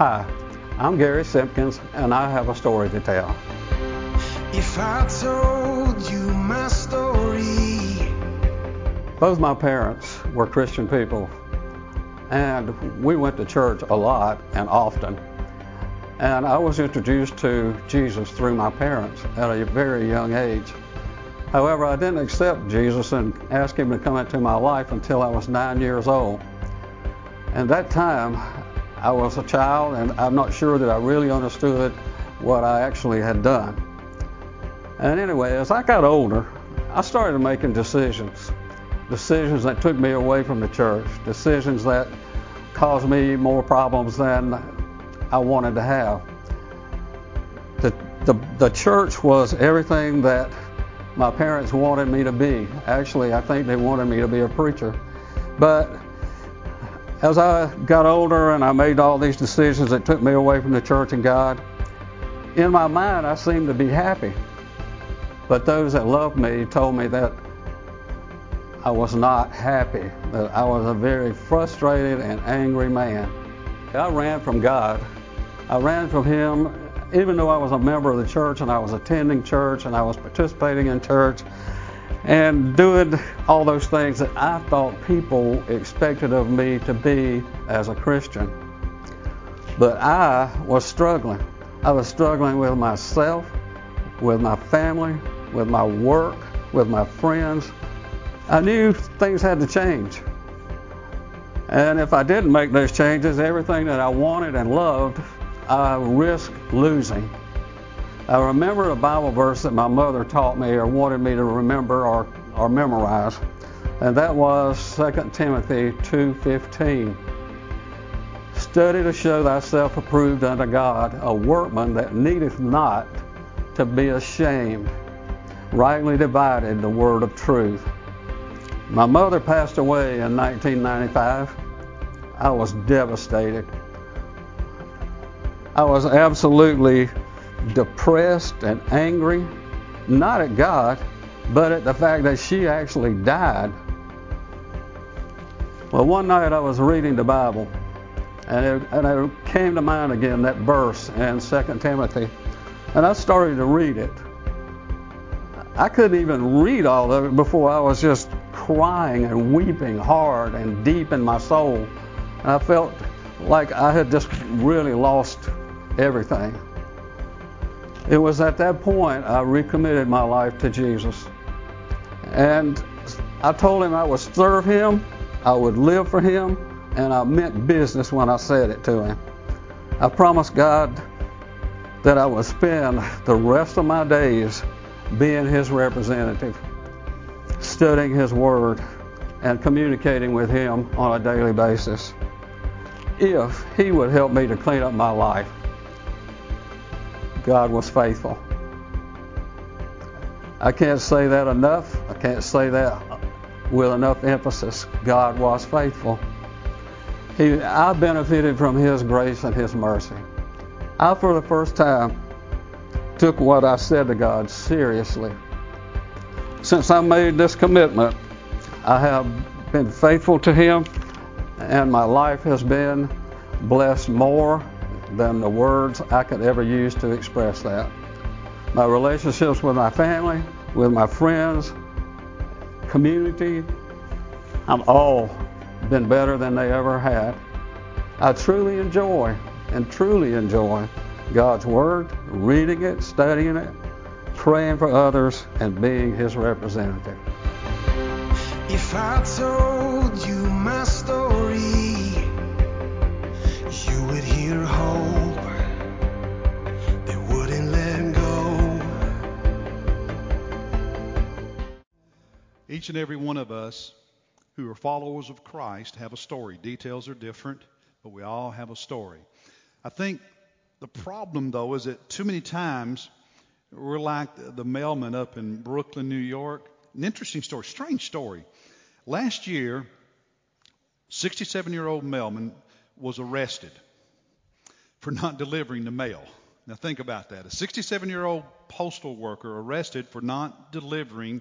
Hi, I'm Gary Simpkins, and I have a story to tell. If I told you my story, Both my parents were Christian people, and we went to church a lot and often. And I was introduced to Jesus through my parents at a very young age. However, I didn't accept Jesus and ask Him to come into my life until I was nine years old. And that time, I was a child, and I'm not sure that I really understood what I actually had done. And anyway, as I got older, I started making decisions. Decisions that took me away from the church, decisions that caused me more problems than I wanted to have. The, the, the church was everything that my parents wanted me to be. Actually, I think they wanted me to be a preacher. But as I got older and I made all these decisions that took me away from the church and God, in my mind I seemed to be happy. But those that loved me told me that I was not happy, that I was a very frustrated and angry man. I ran from God. I ran from Him even though I was a member of the church and I was attending church and I was participating in church and doing all those things that I thought people expected of me to be as a Christian. But I was struggling. I was struggling with myself, with my family, with my work, with my friends. I knew things had to change. And if I didn't make those changes, everything that I wanted and loved I risk losing. I remember a Bible verse that my mother taught me or wanted me to remember or, or memorize, and that was 2 Timothy 2:15. Study to show thyself approved unto God, a workman that needeth not to be ashamed, rightly divided the word of truth. My mother passed away in 1995. I was devastated. I was absolutely depressed and angry, not at God, but at the fact that she actually died. Well, one night I was reading the Bible, and it, and it came to mind again that verse in 2 Timothy, and I started to read it. I couldn't even read all of it before I was just crying and weeping hard and deep in my soul. And I felt like I had just really lost everything. It was at that point I recommitted my life to Jesus. And I told him I would serve him, I would live for him, and I meant business when I said it to him. I promised God that I would spend the rest of my days being his representative, studying his word, and communicating with him on a daily basis. If he would help me to clean up my life. God was faithful. I can't say that enough. I can't say that with enough emphasis. God was faithful. He, I benefited from His grace and His mercy. I, for the first time, took what I said to God seriously. Since I made this commitment, I have been faithful to Him, and my life has been blessed more than the words I could ever use to express that. My relationships with my family, with my friends, community, I've all been better than they ever had. I truly enjoy and truly enjoy God's Word, reading it, studying it, praying for others, and being His representative. And every one of us who are followers of Christ have a story. Details are different, but we all have a story. I think the problem, though, is that too many times we're like the mailman up in Brooklyn, New York. An interesting story, strange story. Last year, 67 year old mailman was arrested for not delivering the mail. Now, think about that. A 67 year old postal worker arrested for not delivering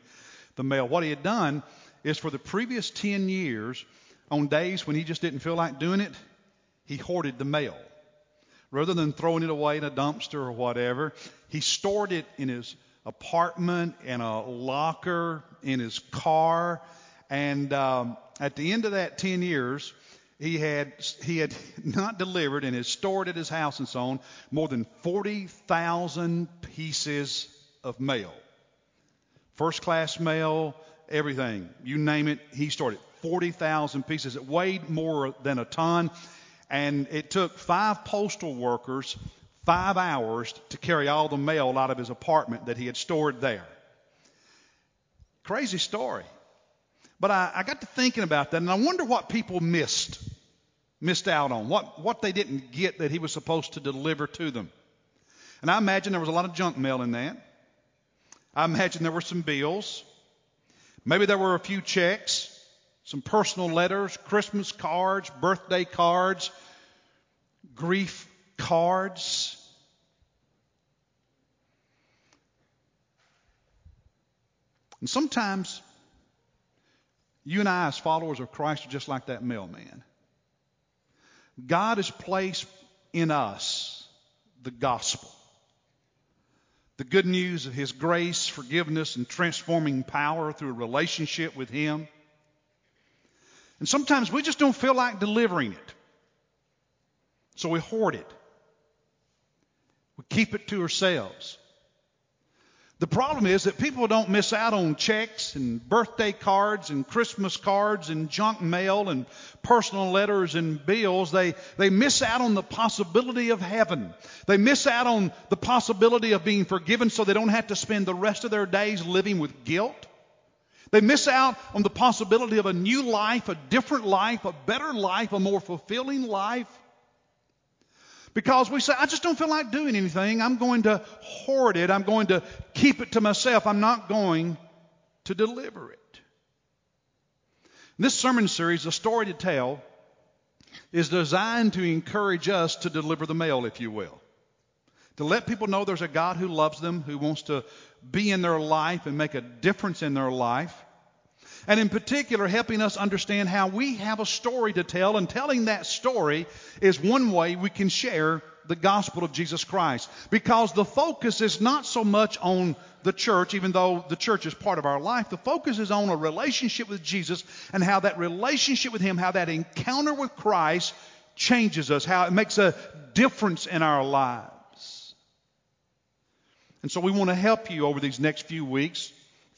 the mail. What he had done is for the previous 10 years, on days when he just didn't feel like doing it, he hoarded the mail. Rather than throwing it away in a dumpster or whatever, he stored it in his apartment, in a locker, in his car. And um, at the end of that 10 years, he had he had not delivered and had stored at his house and so on more than 40,000 pieces of mail. First class mail, everything. You name it, he stored it. 40,000 pieces. It weighed more than a ton. And it took five postal workers five hours to carry all the mail out of his apartment that he had stored there. Crazy story. But I, I got to thinking about that, and I wonder what people missed, missed out on, what, what they didn't get that he was supposed to deliver to them. And I imagine there was a lot of junk mail in that. I imagine there were some bills. Maybe there were a few checks, some personal letters, Christmas cards, birthday cards, grief cards. And sometimes you and I, as followers of Christ, are just like that mailman. God has placed in us the gospel, the good news of His grace, forgiveness, and transforming power through a relationship with Him. And sometimes we just don't feel like delivering it. So we hoard it. We keep it to ourselves. The problem is that people don't miss out on checks and birthday cards and Christmas cards and junk mail and personal letters and bills. They, they miss out on the possibility of heaven. They miss out on the possibility of being forgiven so they don't have to spend the rest of their days living with guilt. They miss out on the possibility of a new life, a different life, a better life, a more fulfilling life. Because we say, I just don't feel like doing anything. I'm going to hoard it. I'm going to keep it to myself. I'm not going to deliver it. This sermon series, A Story to Tell, is designed to encourage us to deliver the mail, if you will. To let people know there's a God who loves them, who wants to be in their life and make a difference in their life and in particular, helping us understand how we have a story to tell, and telling that story is one way we can share the gospel of Jesus Christ. Because the focus is not so much on the church, even though the church is part of our life. The focus is on a relationship with Jesus and how that relationship with Him, how that encounter with Christ changes us, how it makes a difference in our lives. And so we want to help you over these next few weeks.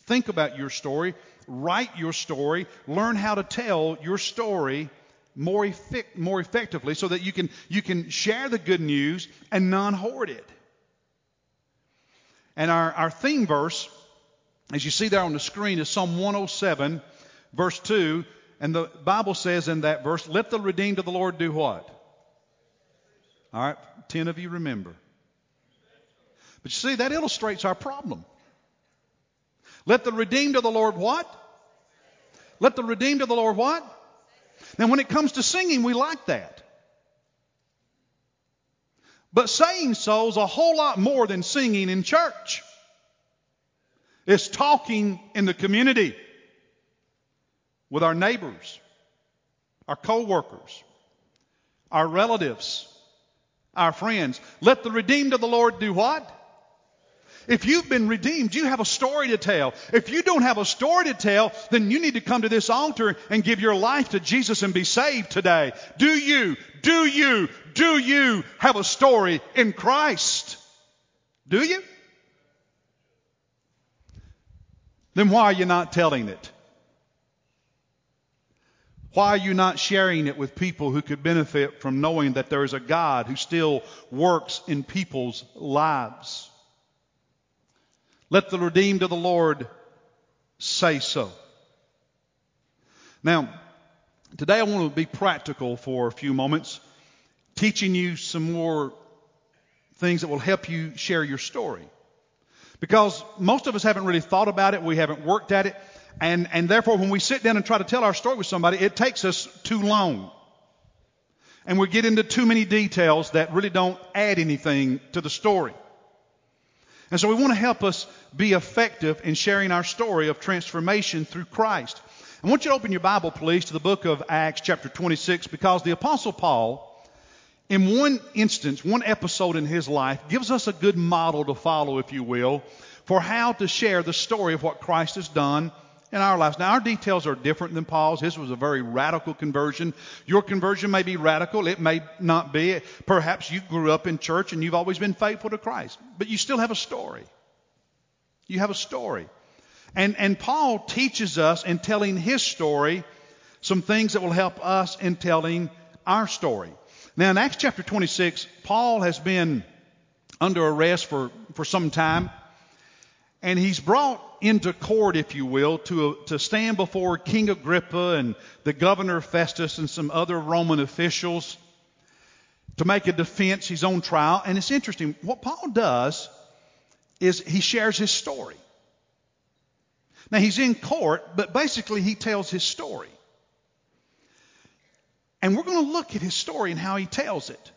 Think about your story write your story, learn how to tell your story more, more effectively so that you can, you can share the good news and non hoard it. And our, our theme verse, as you see there on the screen, is Psalm 107, verse 2. And the Bible says in that verse, let the redeemed of the Lord do what? All right, 10 of you remember. But you see, that illustrates our problem. Let the redeemed of the Lord what? Let the redeemed of the Lord what? Now, when it comes to singing, we like that. But saying so is a whole lot more than singing in church. It's talking in the community with our neighbors, our coworkers, our relatives, our friends. Let the redeemed of the Lord do what? If you've been redeemed, you have a story to tell. If you don't have a story to tell, then you need to come to this altar and give your life to Jesus and be saved today. Do you, do you, do you have a story in Christ? Do you? Then why are you not telling it? Why are you not sharing it with people who could benefit from knowing that there is a God who still works in people's lives? Let the redeemed of the Lord say so. Now, today I want to be practical for a few moments, teaching you some more things that will help you share your story. Because most of us haven't really thought about it, we haven't worked at it, and, and therefore when we sit down and try to tell our story with somebody, it takes us too long. And we get into too many details that really don't add anything to the story. And so we want to help us be effective in sharing our story of transformation through Christ. I want you to open your Bible, please, to the book of Acts, chapter 26, because the Apostle Paul, in one instance, one episode in his life, gives us a good model to follow, if you will, for how to share the story of what Christ has done in our lives. Now, our details are different than Paul's. His was a very radical conversion. Your conversion may be radical, it may not be. Perhaps you grew up in church and you've always been faithful to Christ, but you still have a story. You have a story. And, and Paul teaches us in telling his story some things that will help us in telling our story. Now, in Acts chapter 26, Paul has been under arrest for, for some time, and he's brought into court, if you will, to, to stand before King Agrippa and the governor Festus and some other Roman officials to make a defense, his own trial. And it's interesting, what Paul does is he shares his story. Now, he's in court, but basically he tells his story. And we're going to look at his story and how he tells it.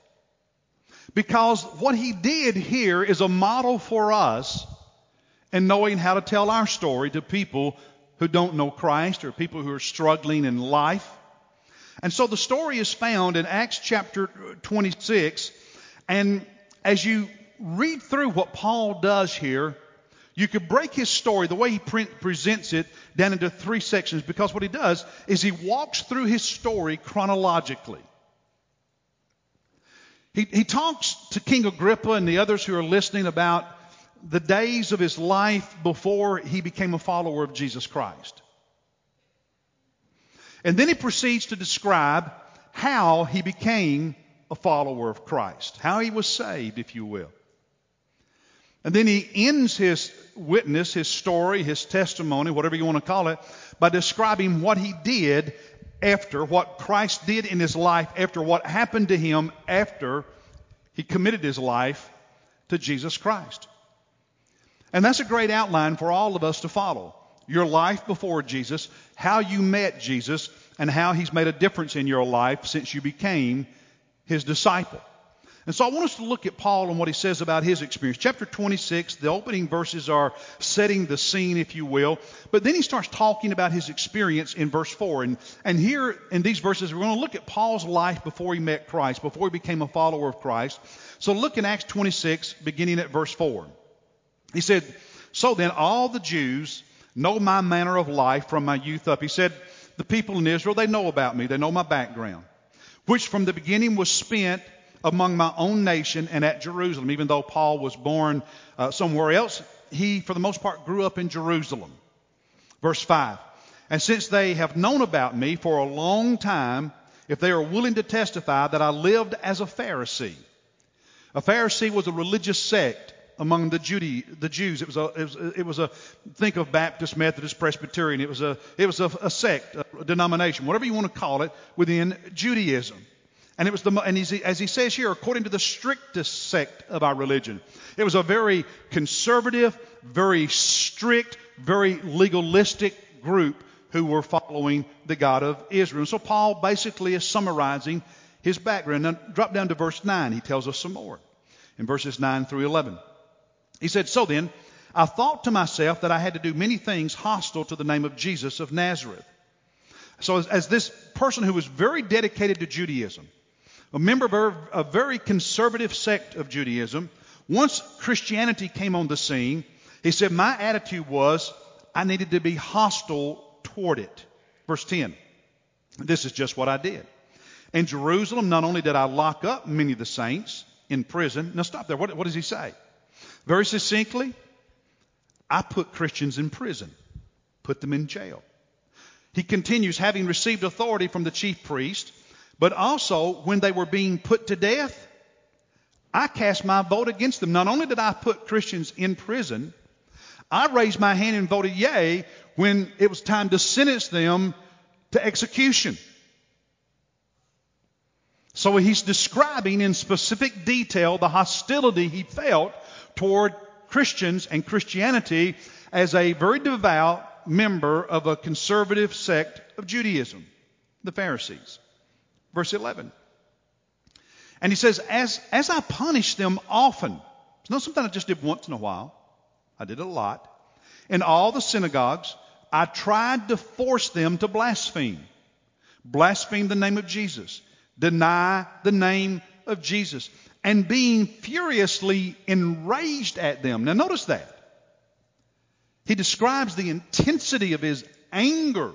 Because what he did here is a model for us in knowing how to tell our story to people who don't know Christ or people who are struggling in life. And so the story is found in Acts chapter 26. And as you read through what Paul does here, you could break his story, the way he pre- presents it, down into three sections because what he does is he walks through his story chronologically. He, he talks to King Agrippa and the others who are listening about the days of his life before he became a follower of Jesus Christ. And then he proceeds to describe how he became a follower of Christ, how he was saved, if you will. And then he ends his witness, his story, his testimony, whatever you want to call it, by describing what he did after, what Christ did in his life after what happened to him after he committed his life to Jesus Christ. And that's a great outline for all of us to follow. Your life before Jesus, how you met Jesus, and how he's made a difference in your life since you became his disciple. And so I want us to look at Paul and what he says about his experience. Chapter 26, the opening verses are setting the scene, if you will. But then he starts talking about his experience in verse 4. And, and here in these verses, we're going to look at Paul's life before he met Christ, before he became a follower of Christ. So look in Acts 26, beginning at verse 4. He said, So then all the Jews know my manner of life from my youth up. He said, The people in Israel, they know about me, they know my background, which from the beginning was spent among my own nation and at Jerusalem. Even though Paul was born uh, somewhere else, he, for the most part, grew up in Jerusalem. Verse 5. And since they have known about me for a long time, if they are willing to testify that I lived as a Pharisee. A Pharisee was a religious sect among the, Judy, the Jews. It was, a, it was, it was a, think of Baptist, Methodist, Presbyterian. It was a, it was a, a sect, a denomination, whatever you want to call it, within Judaism. And it was the, and as he says here, according to the strictest sect of our religion. It was a very conservative, very strict, very legalistic group who were following the God of Israel. So Paul basically is summarizing his background. Now drop down to verse 9. He tells us some more in verses 9 through 11. He said, So then, I thought to myself that I had to do many things hostile to the name of Jesus of Nazareth. So as, as this person who was very dedicated to Judaism, a member of a very conservative sect of Judaism. Once Christianity came on the scene, he said, My attitude was I needed to be hostile toward it. Verse 10. This is just what I did. In Jerusalem, not only did I lock up many of the saints in prison, now stop there. What, what does he say? Very succinctly, I put Christians in prison, put them in jail. He continues, having received authority from the chief priest but also, when they were being put to death, I cast my vote against them. Not only did I put Christians in prison, I raised my hand and voted yea when it was time to sentence them to execution. So he's describing in specific detail the hostility he felt toward Christians and Christianity as a very devout member of a conservative sect of Judaism, the Pharisees. Verse 11. And he says, as, as I punish them often, it's not something I just did once in a while. I did a lot. In all the synagogues, I tried to force them to blaspheme. Blaspheme the name of Jesus. Deny the name of Jesus and being furiously enraged at them. Now, notice that. He describes the intensity of his anger.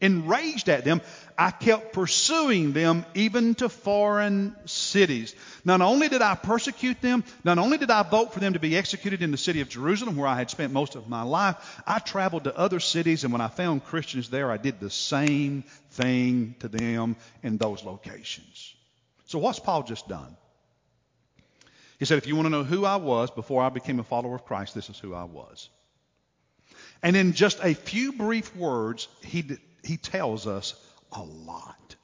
Enraged at them, I kept pursuing them even to foreign cities. Not only did I persecute them, not only did I vote for them to be executed in the city of Jerusalem, where I had spent most of my life, I traveled to other cities, and when I found Christians there, I did the same thing to them in those locations. So, what's Paul just done? He said, If you want to know who I was before I became a follower of Christ, this is who I was. And in just a few brief words, he, he tells us a lot.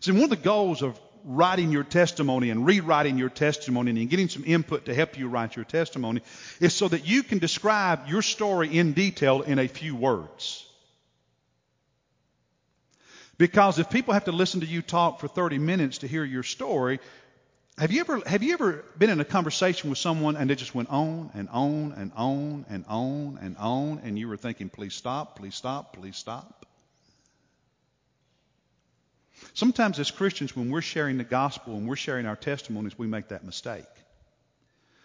See, one of the goals of writing your testimony and rewriting your testimony and getting some input to help you write your testimony is so that you can describe your story in detail in a few words. Because if people have to listen to you talk for 30 minutes to hear your story, have you ever have you ever been in a conversation with someone and they just went on and on and on and on and on and you were thinking, please stop, please stop, please stop? Sometimes as Christians, when we're sharing the gospel and we're sharing our testimonies, we make that mistake.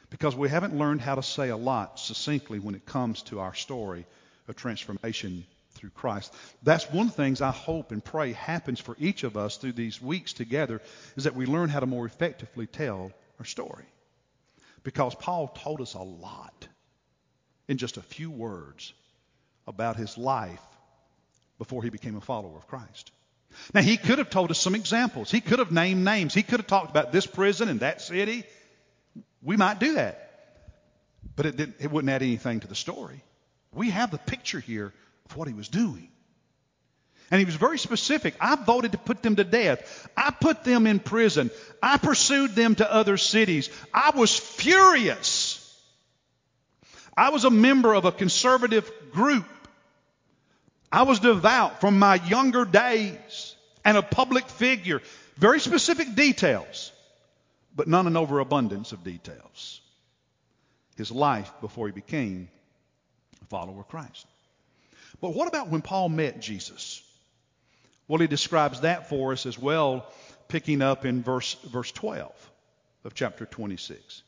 Because we haven't learned how to say a lot succinctly when it comes to our story of transformation through Christ. That's one of the things I hope and pray happens for each of us through these weeks together is that we learn how to more effectively tell our story. Because Paul told us a lot in just a few words about his life before he became a follower of Christ. Now, he could have told us some examples. He could have named names. He could have talked about this prison and that city. We might do that. But it, didn't, it wouldn't add anything to the story. We have the picture here of what he was doing. And he was very specific. I voted to put them to death. I put them in prison. I pursued them to other cities. I was furious. I was a member of a conservative group. I was devout from my younger days and a public figure. Very specific details, but not an overabundance of details. His life before he became a follower of Christ. But what about when Paul met Jesus? Well, he describes that for us as well, picking up in verse, verse 12 of chapter 26.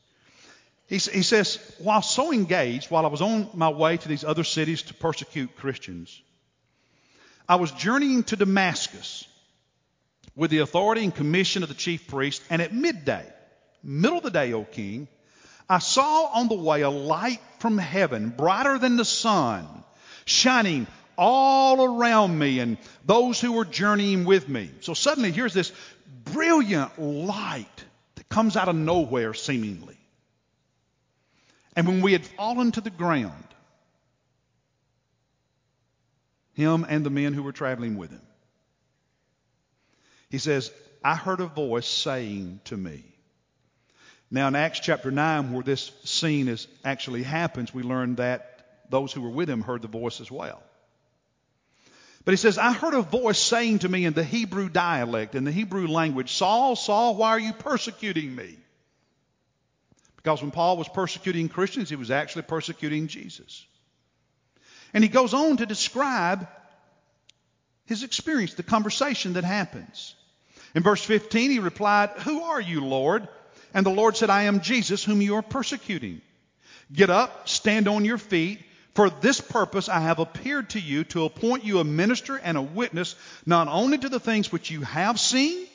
He, he says, While so engaged, while I was on my way to these other cities to persecute Christians, I was journeying to Damascus with the authority and commission of the chief priest, and at midday, middle of the day, O king, I saw on the way a light from heaven, brighter than the sun shining all around me and those who were journeying with me. So suddenly here's this brilliant light that comes out of nowhere, seemingly. And when we had fallen to the ground, him and the men who were traveling with him, he says, I heard a voice saying to me. Now, in Acts chapter 9, where this scene is, actually happens, we learn that those who were with him heard the voice as well. But he says, I heard a voice saying to me in the Hebrew dialect, in the Hebrew language, Saul, Saul, why are you persecuting me? Because when Paul was persecuting Christians, he was actually persecuting Jesus. And he goes on to describe his experience, the conversation that happens. In verse 15, he replied, Who are you, Lord? And the Lord said, I am Jesus, whom you are persecuting. Get up, stand on your feet. For this purpose I have appeared to you to appoint you a minister and a witness not only to the things which you have seen,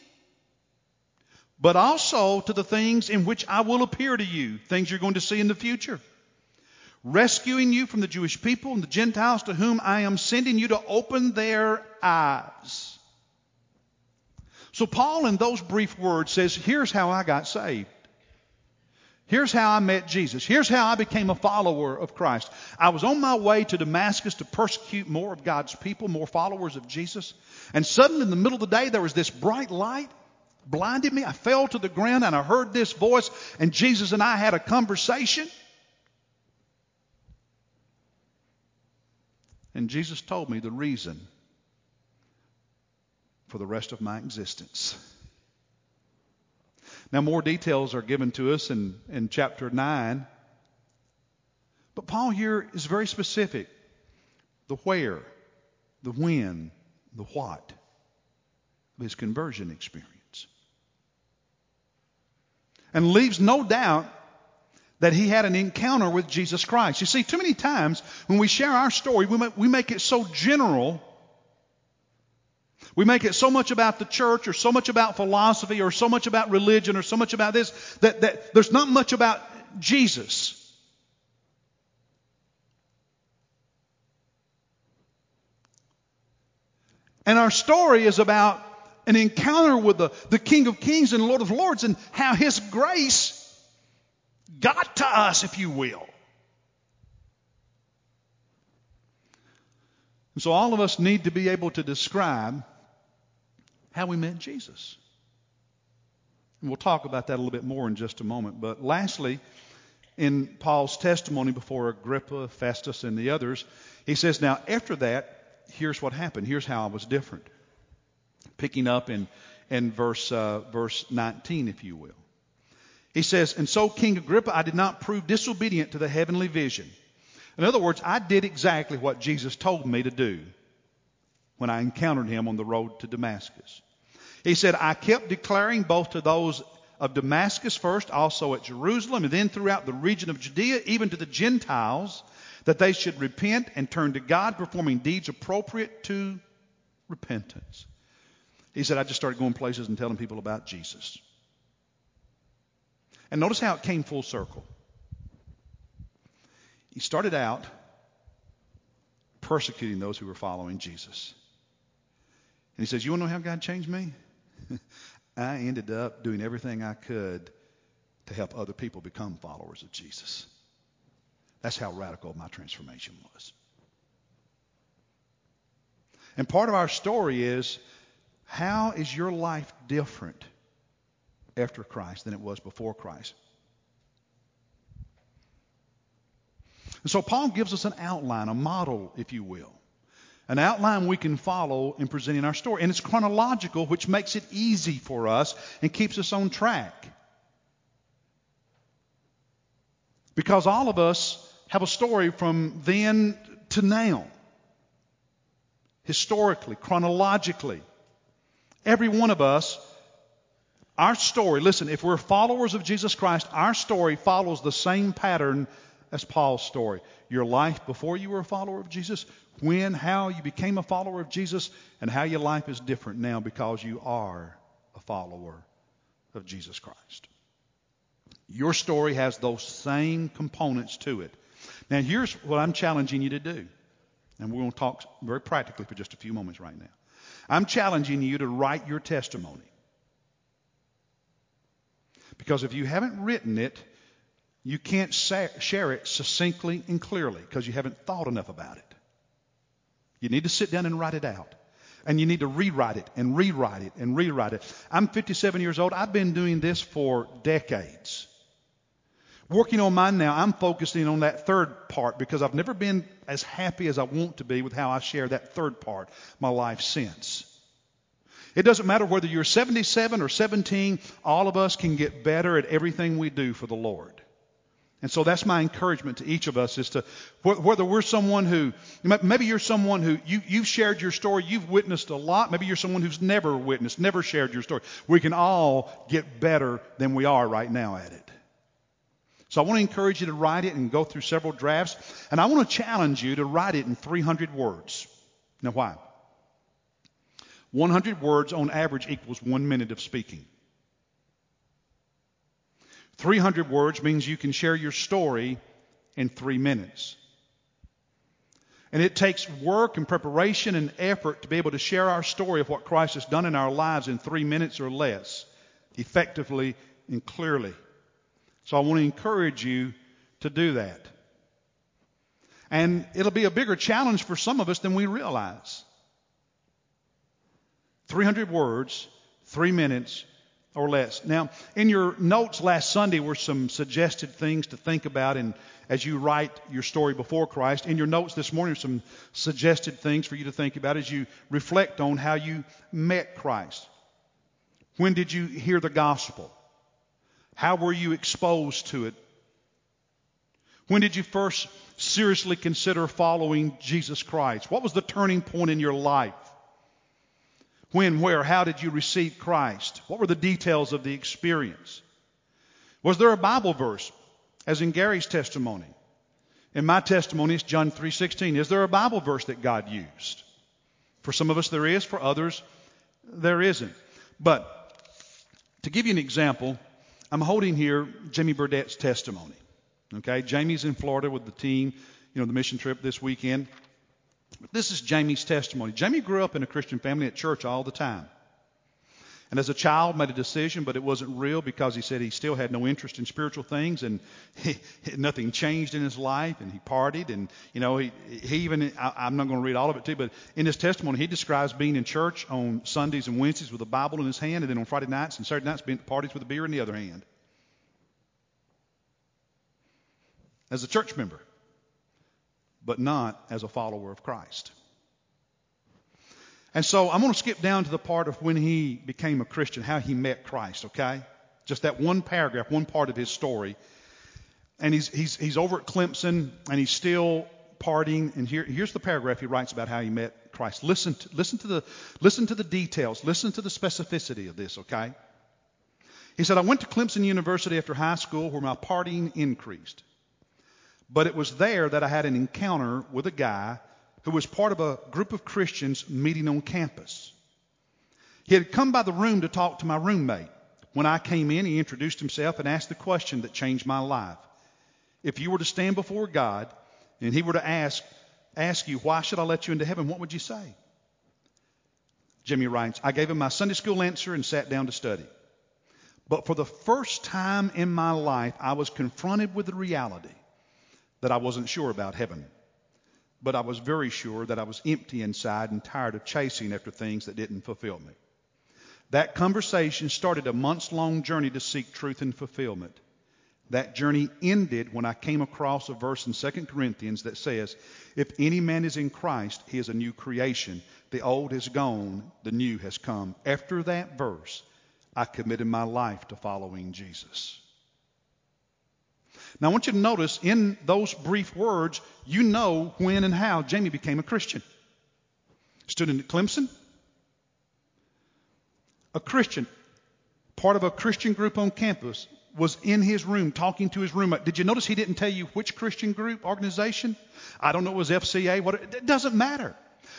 but also to the things in which I will appear to you, things you're going to see in the future. Rescuing you from the Jewish people and the Gentiles to whom I am sending you to open their eyes. So, Paul, in those brief words, says, Here's how I got saved. Here's how I met Jesus. Here's how I became a follower of Christ. I was on my way to Damascus to persecute more of God's people, more followers of Jesus. And suddenly, in the middle of the day, there was this bright light blinded me. I fell to the ground and I heard this voice, and Jesus and I had a conversation. And Jesus told me the reason for the rest of my existence. Now, more details are given to us in, in chapter 9. But Paul here is very specific the where, the when, the what of his conversion experience. And leaves no doubt that he had an encounter with Jesus Christ. You see, too many times when we share our story, we make, we make it so general we make it so much about the church or so much about philosophy or so much about religion or so much about this that, that there's not much about Jesus. And our story is about an encounter with the, the King of Kings and Lord of Lords and how His grace got to us, if you will. And so all of us need to be able to describe how we met Jesus. And we'll talk about that a little bit more in just a moment. But lastly, in Paul's testimony before Agrippa, Festus, and the others, he says, Now, after that, here's what happened. Here's how I was different. Picking up in, in verse, uh, verse 19, if you will. He says, And so, King Agrippa, I did not prove disobedient to the heavenly vision. In other words, I did exactly what Jesus told me to do when I encountered him on the road to Damascus. He said, I kept declaring both to those of Damascus first, also at Jerusalem, and then throughout the region of Judea, even to the Gentiles, that they should repent and turn to God, performing deeds appropriate to repentance. He said, I just started going places and telling people about Jesus. And notice how it came full circle. He started out persecuting those who were following Jesus. And he says, You want to know how God changed me? I ended up doing everything I could to help other people become followers of Jesus. That's how radical my transformation was. And part of our story is how is your life different after Christ than it was before Christ? And so Paul gives us an outline, a model, if you will. An outline we can follow in presenting our story. And it's chronological, which makes it easy for us and keeps us on track. Because all of us have a story from then to now. Historically, chronologically. Every one of us, our story, listen, if we're followers of Jesus Christ, our story follows the same pattern as Paul's story. Your life before you were a follower of Jesus, when, how you became a follower of Jesus, and how your life is different now because you are a follower of Jesus Christ. Your story has those same components to it. Now, here's what I'm challenging you to do. And we're going to talk very practically for just a few moments right now. I'm challenging you to write your testimony. Because if you haven't written it, you can't share it succinctly and clearly because you haven't thought enough about it. You need to sit down and write it out. And you need to rewrite it and rewrite it and rewrite it. I'm 57 years old. I've been doing this for decades. Working on mine now, I'm focusing on that third part because I've never been as happy as I want to be with how I share that third part my life since. It doesn't matter whether you're 77 or 17, all of us can get better at everything we do for the Lord. And so that's my encouragement to each of us is to, whether we're someone who, maybe you're someone who, you, you've shared your story, you've witnessed a lot, maybe you're someone who's never witnessed, never shared your story. We can all get better than we are right now at it. So I want to encourage you to write it and go through several drafts. And I want to challenge you to write it in 300 words. Now, why? 100 words on average equals one minute of speaking. 300 words means you can share your story in three minutes. And it takes work and preparation and effort to be able to share our story of what Christ has done in our lives in three minutes or less, effectively and clearly. So I want to encourage you to do that. And it'll be a bigger challenge for some of us than we realize. 300 words, three minutes or less. Now, in your notes last Sunday were some suggested things to think about and as you write your story before Christ. In your notes this morning are some suggested things for you to think about as you reflect on how you met Christ. When did you hear the gospel? How were you exposed to it? When did you first seriously consider following Jesus Christ? What was the turning point in your life? When, where, how did you receive Christ? What were the details of the experience? Was there a Bible verse, as in Gary's testimony? In my testimony, it's John 3:16. Is there a Bible verse that God used? For some of us there is, for others there isn't. But to give you an example, I'm holding here Jamie Burdett's testimony. Okay, Jamie's in Florida with the team, you know, the mission trip this weekend. This is Jamie's testimony. Jamie grew up in a Christian family at church all the time. And as a child, made a decision, but it wasn't real because he said he still had no interest in spiritual things, and he, nothing changed in his life, and he partied, and you know he, he even I, am not going to read all of it too, but in his testimony he describes being in church on Sundays and Wednesdays with a Bible in his hand, and then on Friday nights and Saturday nights being at parties with a beer in the other hand. As a church member, but not as a follower of Christ. And so I'm going to skip down to the part of when he became a Christian, how he met Christ, okay? Just that one paragraph, one part of his story. And he's, he's, he's over at Clemson and he's still partying. And here, here's the paragraph he writes about how he met Christ. Listen to, listen, to the, listen to the details, listen to the specificity of this, okay? He said, I went to Clemson University after high school where my partying increased. But it was there that I had an encounter with a guy who was part of a group of Christians meeting on campus. He had come by the room to talk to my roommate. When I came in, he introduced himself and asked the question that changed my life. If you were to stand before God and he were to ask, ask you, why should I let you into heaven, what would you say? Jimmy writes, I gave him my Sunday school answer and sat down to study. But for the first time in my life, I was confronted with the reality that I wasn't sure about heaven but I was very sure that I was empty inside and tired of chasing after things that didn't fulfill me. That conversation started a months long journey to seek truth and fulfillment. That journey ended when I came across a verse in 2 Corinthians that says, If any man is in Christ, he is a new creation. The old has gone, the new has come. After that verse, I committed my life to following Jesus. Now, I want you to notice in those brief words, you know when and how Jamie became a Christian. Student at Clemson, a Christian, part of a Christian group on campus, was in his room talking to his roommate. Did you notice he didn't tell you which Christian group, organization? I don't know, it was FCA. What, it doesn't matter.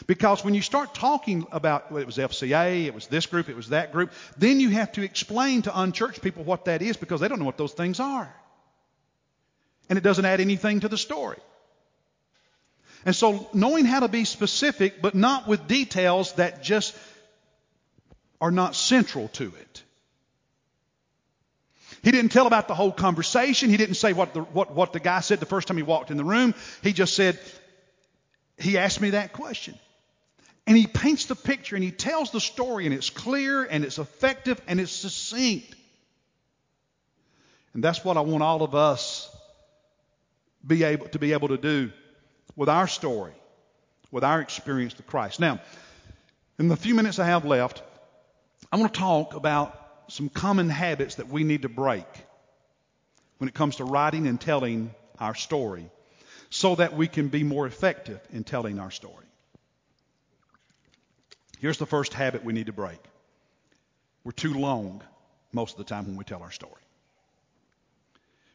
Because when you start talking about well, it was FCA, it was this group, it was that group, then you have to explain to unchurched people what that is because they don't know what those things are and it doesn't add anything to the story. And so, knowing how to be specific, but not with details that just are not central to it. He didn't tell about the whole conversation. He didn't say what the, what, what the guy said the first time he walked in the room. He just said, he asked me that question. And he paints the picture and he tells the story, and it's clear and it's effective and it's succinct. And that's what I want all of us be able to be able to do with our story, with our experience with Christ. Now, in the few minutes I have left, I want to talk about some common habits that we need to break when it comes to writing and telling our story so that we can be more effective in telling our story. Here's the first habit we need to break. We're too long most of the time when we tell our story.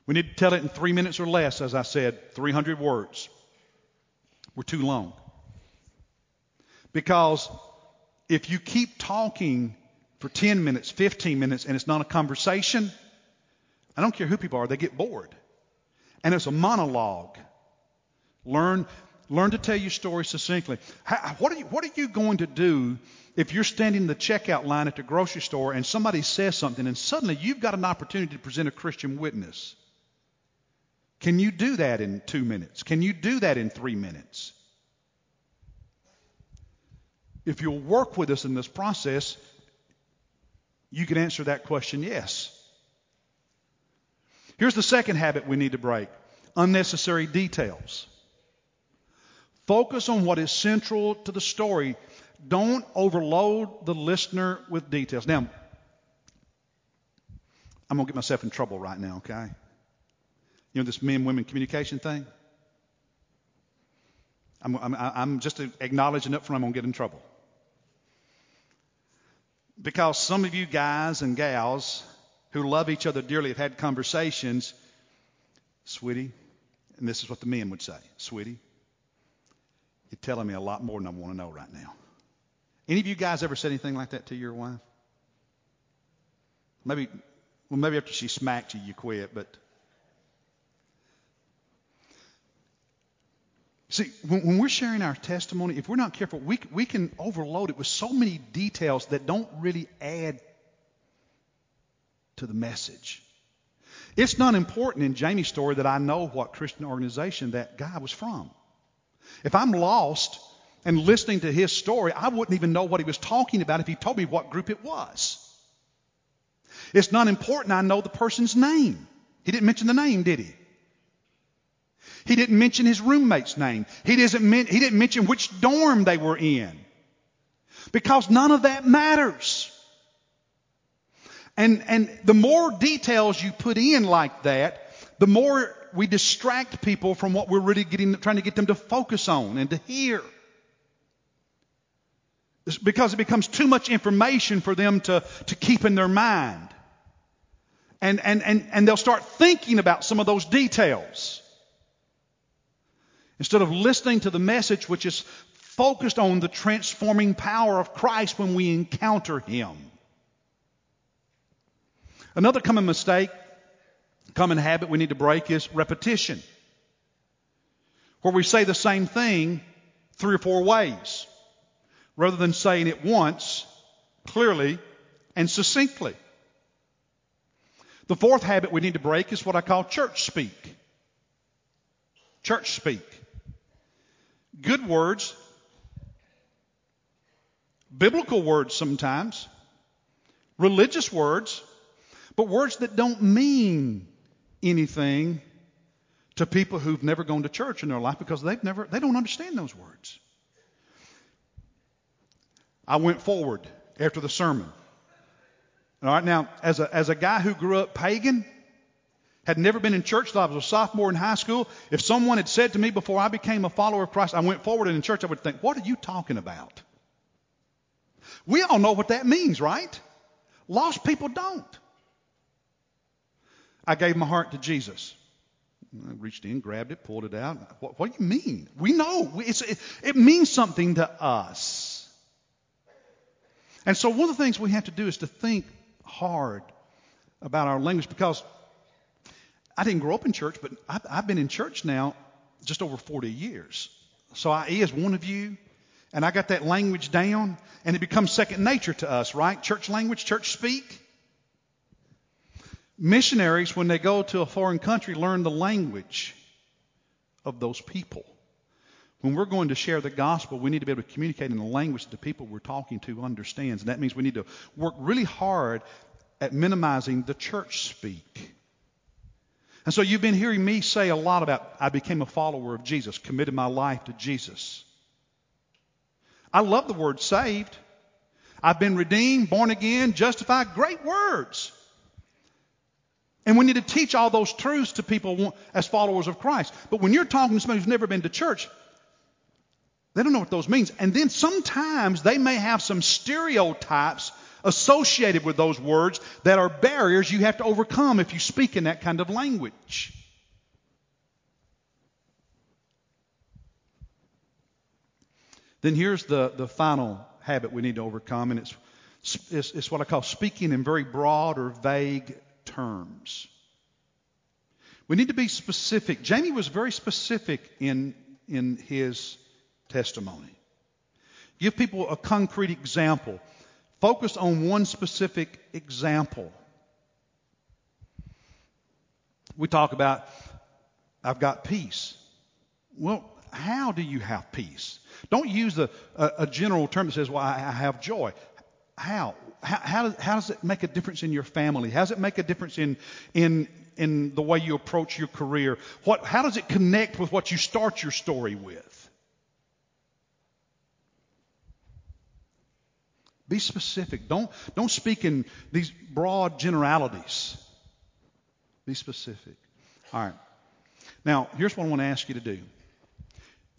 We need to tell it in three minutes or less, as I said, 300 words. We're too long. Because if you keep talking for 10 minutes, 15 minutes, and it's not a conversation, I don't care who people are, they get bored. And it's a monologue. Learn, learn to tell your story succinctly. How, what, are you, what are you going to do if you're standing in the checkout line at the grocery store and somebody says something and suddenly you've got an opportunity to present a Christian witness? Can you do that in two minutes? Can you do that in three minutes? If you'll work with us in this process, you can answer that question yes. Here's the second habit we need to break unnecessary details. Focus on what is central to the story. Don't overload the listener with details. Now, I'm going to get myself in trouble right now, okay? You know, this men women communication thing? I'm, I'm, I'm just acknowledging up front I'm going to get in trouble. Because some of you guys and gals who love each other dearly have had conversations, sweetie, and this is what the men would say, sweetie, you're telling me a lot more than I want to know right now. Any of you guys ever said anything like that to your wife? Maybe, well, maybe after she smacked you, you quit, but. See, when, when we're sharing our testimony, if we're not careful, we, we can overload it with so many details that don't really add to the message. It's not important in Jamie's story that I know what Christian organization that guy was from. If I'm lost and listening to his story, I wouldn't even know what he was talking about if he told me what group it was. It's not important I know the person's name. He didn't mention the name, did he? He didn't mention his roommate's name. He, doesn't he didn't mention which dorm they were in. Because none of that matters. And, and the more details you put in like that, the more we distract people from what we're really getting, trying to get them to focus on and to hear. It's because it becomes too much information for them to, to keep in their mind. And, and, and, and they'll start thinking about some of those details. Instead of listening to the message which is focused on the transforming power of Christ when we encounter Him. Another common mistake, common habit we need to break is repetition, where we say the same thing three or four ways rather than saying it once, clearly, and succinctly. The fourth habit we need to break is what I call church speak. Church speak. Good words, biblical words sometimes, religious words, but words that don't mean anything to people who've never gone to church in their life because they've never they don't understand those words. I went forward after the sermon. All right, now as a as a guy who grew up pagan, had never been in church till I was a sophomore in high school, if someone had said to me before I became a follower of Christ, I went forward in church, I would think, what are you talking about? We all know what that means, right? Lost people don't. I gave my heart to Jesus. I reached in, grabbed it, pulled it out. What, what do you mean? We know. It, it means something to us. And so one of the things we have to do is to think hard about our language because I didn't grow up in church, but I've, I've been in church now just over 40 years. So I is one of you, and I got that language down, and it becomes second nature to us, right? Church language, church speak. Missionaries, when they go to a foreign country, learn the language of those people. When we're going to share the gospel, we need to be able to communicate in the language that the people we're talking to understands. And that means we need to work really hard at minimizing the church speak. And so you've been hearing me say a lot about I became a follower of Jesus, committed my life to Jesus. I love the word saved. I've been redeemed, born again, justified. Great words. And we need to teach all those truths to people as followers of Christ. But when you're talking to somebody who's never been to church, they don't know what those means. And then sometimes they may have some stereotypes associated with those words that are barriers you have to overcome if you speak in that kind of language. Then here's the, the final habit we need to overcome, and it's, it's, it's what I call speaking in very broad or vague terms. We need to be specific. Jamie was very specific in, in his testimony. Give people a concrete example. Focus on one specific example. We talk about, I've got peace. Well, how do you have peace? Don't use a, a, a general term that says, well, I, I have joy. How? How, how, does, how does it make a difference in your family? How does it make a difference in, in, in the way you approach your career? What, how does it connect with what you start your story with? Be specific. Don't, don't speak in these broad generalities. Be specific. All right. Now, here's what I want to ask you to do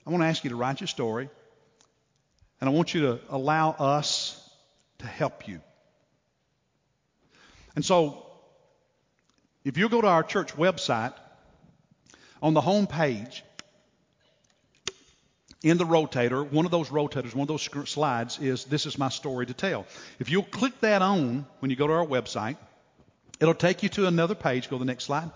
I want to ask you to write your story, and I want you to allow us to help you. And so If you go to our church website, on the home page, in the rotator, one of those rotators, one of those slides is This is my story to tell. If you'll click that on when you go to our website, it'll take you to another page. Go to the next slide.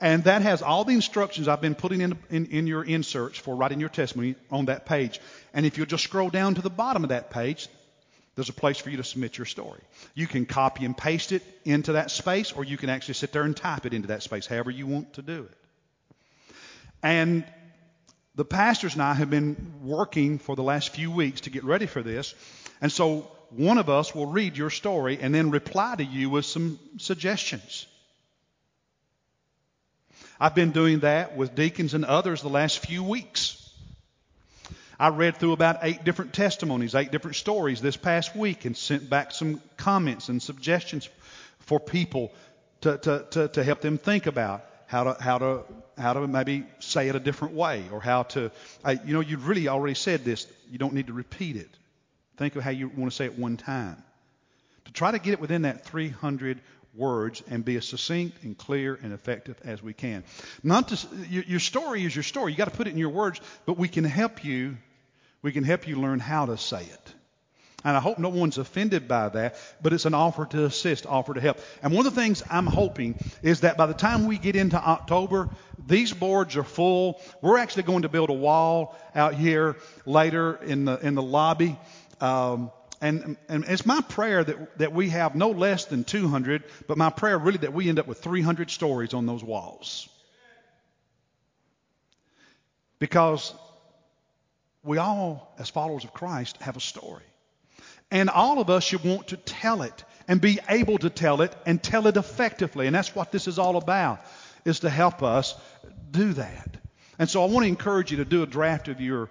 And that has all the instructions I've been putting in, in, in, your inserts for writing your testimony on that page. And if you'll just scroll down to the bottom of that page, there's a place for you to submit your story. You can copy and paste it into that space, or you can actually sit there and type it into that space, however you want to do it. And the pastors and I have been working for the last few weeks to get ready for this. And so one of us will read your story and then reply to you with some suggestions. I've been doing that with deacons and others the last few weeks. I read through about eight different testimonies, eight different stories this past week, and sent back some comments and suggestions for people to, to, to, to help them think about how to, how to, how to maybe say it a different way, or how to, I, you know, you've really already said this. You don't need to repeat it. Think of how you want to say it one time. To try to get it within that 300 words and be as succinct and clear and effective as we can. Not to, your, your story is your story. You got to put it in your words, but we can help you. We can help you learn how to say it. And I hope no one's offended by that, but it's an offer to assist, offer to help. And one of the things I'm hoping is that by the time we get into October, these boards are full. We're actually going to build a wall out here later in the in the lobby. Um, and, and it's my prayer that, that we have no less than 200, but my prayer really that we end up with 300 stories on those walls. Because we all, as followers of Christ, have a story. And all of us should want to tell it and be able to tell it and tell it effectively. And that's what this is all about, is to help us do that. And so I want to encourage you to do a draft of your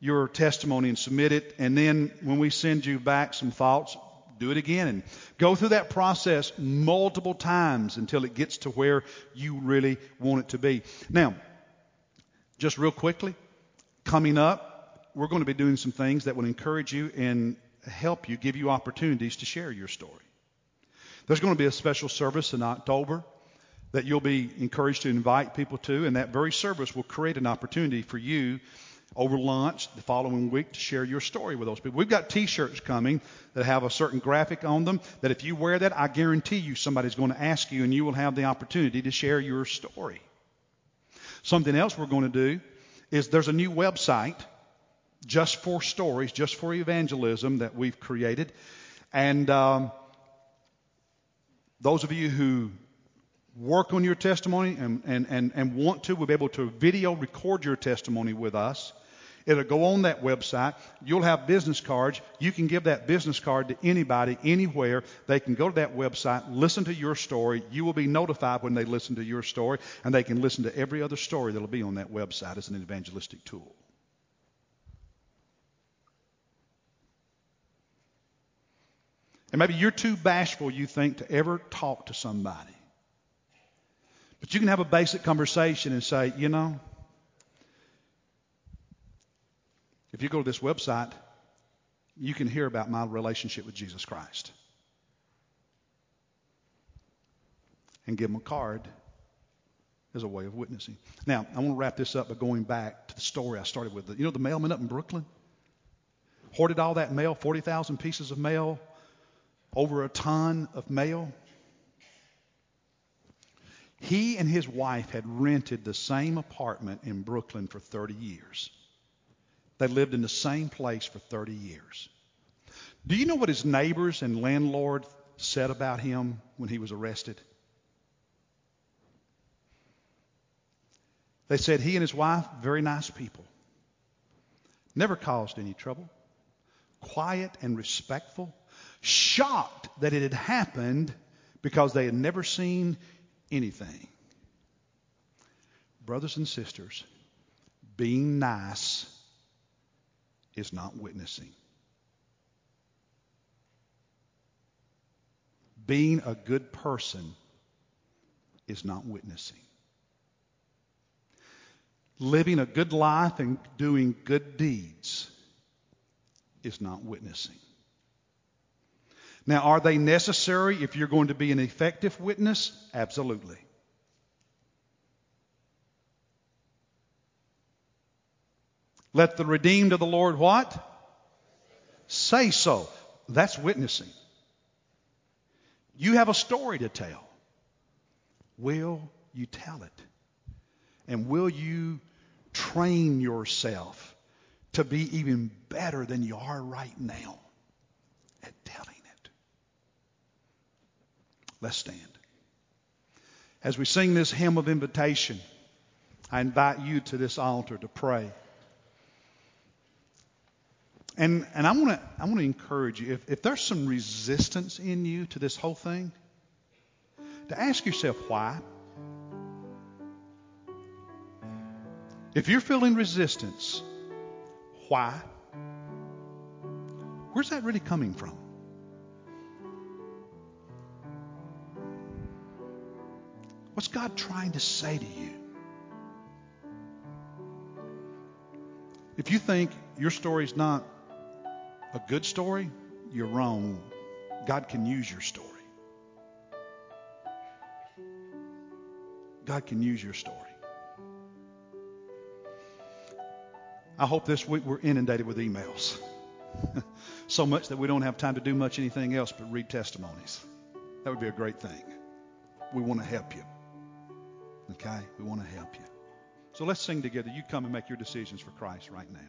your testimony and submit it. And then when we send you back some thoughts, do it again and go through that process multiple times until it gets to where you really want it to be. Now, just real quickly, coming up, we're going to be doing some things that will encourage you and help you, give you opportunities to share your story. There's going to be a special service in October that you'll be encouraged to invite people to, and that very service will create an opportunity for you over lunch the following week to share your story with those people. We've got T-shirts coming that have a certain graphic on them that if you wear that, I guarantee you somebody's going to ask you and you will have the opportunity to share your story. Something else we're going to do is there's a new website just for stories, just for evangelism that we've created. And um, those of you who work on your testimony and, and, and, and want to, we'll be able to video record your testimony with us. It'll go on that website. You'll have business cards. You can give that business card to anybody, anywhere. They can go to that website, listen to your story. You will be notified when they listen to your story, and they can listen to every other story that'll be on that website as an evangelistic tool. And maybe you're too bashful, you think, to ever talk to somebody. But you can have a basic conversation and say, you know, If you go to this website, you can hear about my relationship with Jesus Christ. And give them a card as a way of witnessing. Now, I want to wrap this up by going back to the story I started with. You know the mailman up in Brooklyn? Hoarded all that mail, 40,000 pieces of mail, over a ton of mail. He and his wife had rented the same apartment in Brooklyn for 30 years. They lived in the same place for 30 years. Do you know what his neighbors and landlord said about him when he was arrested? They said he and his wife, very nice people, never caused any trouble, quiet and respectful, shocked that it had happened because they had never seen anything. Brothers and sisters, being nice is not witnessing. Being a good person is not witnessing. Living a good life and doing good deeds is not witnessing. Now, are they necessary if you're going to be an effective witness? Absolutely. Let the redeemed of the Lord what? Say so. That's witnessing. You have a story to tell. Will you tell it? And will you train yourself to be even better than you are right now at telling it? Let's stand. As we sing this hymn of invitation, I invite you to this altar to pray. And, and I want to I encourage you, if, if there's some resistance in you to this whole thing, to ask yourself why. If you're feeling resistance, why? Where's that really coming from? What's God trying to say to you? If you think your story's not a good story, you're wrong. God can use your story. God can use your story. I hope this week we're inundated with emails. so much that we don't have time to do much anything else but read testimonies. That would be a great thing. We want to help you. Okay? We want to help you. So let's sing together. You come and make your decisions for Christ right now.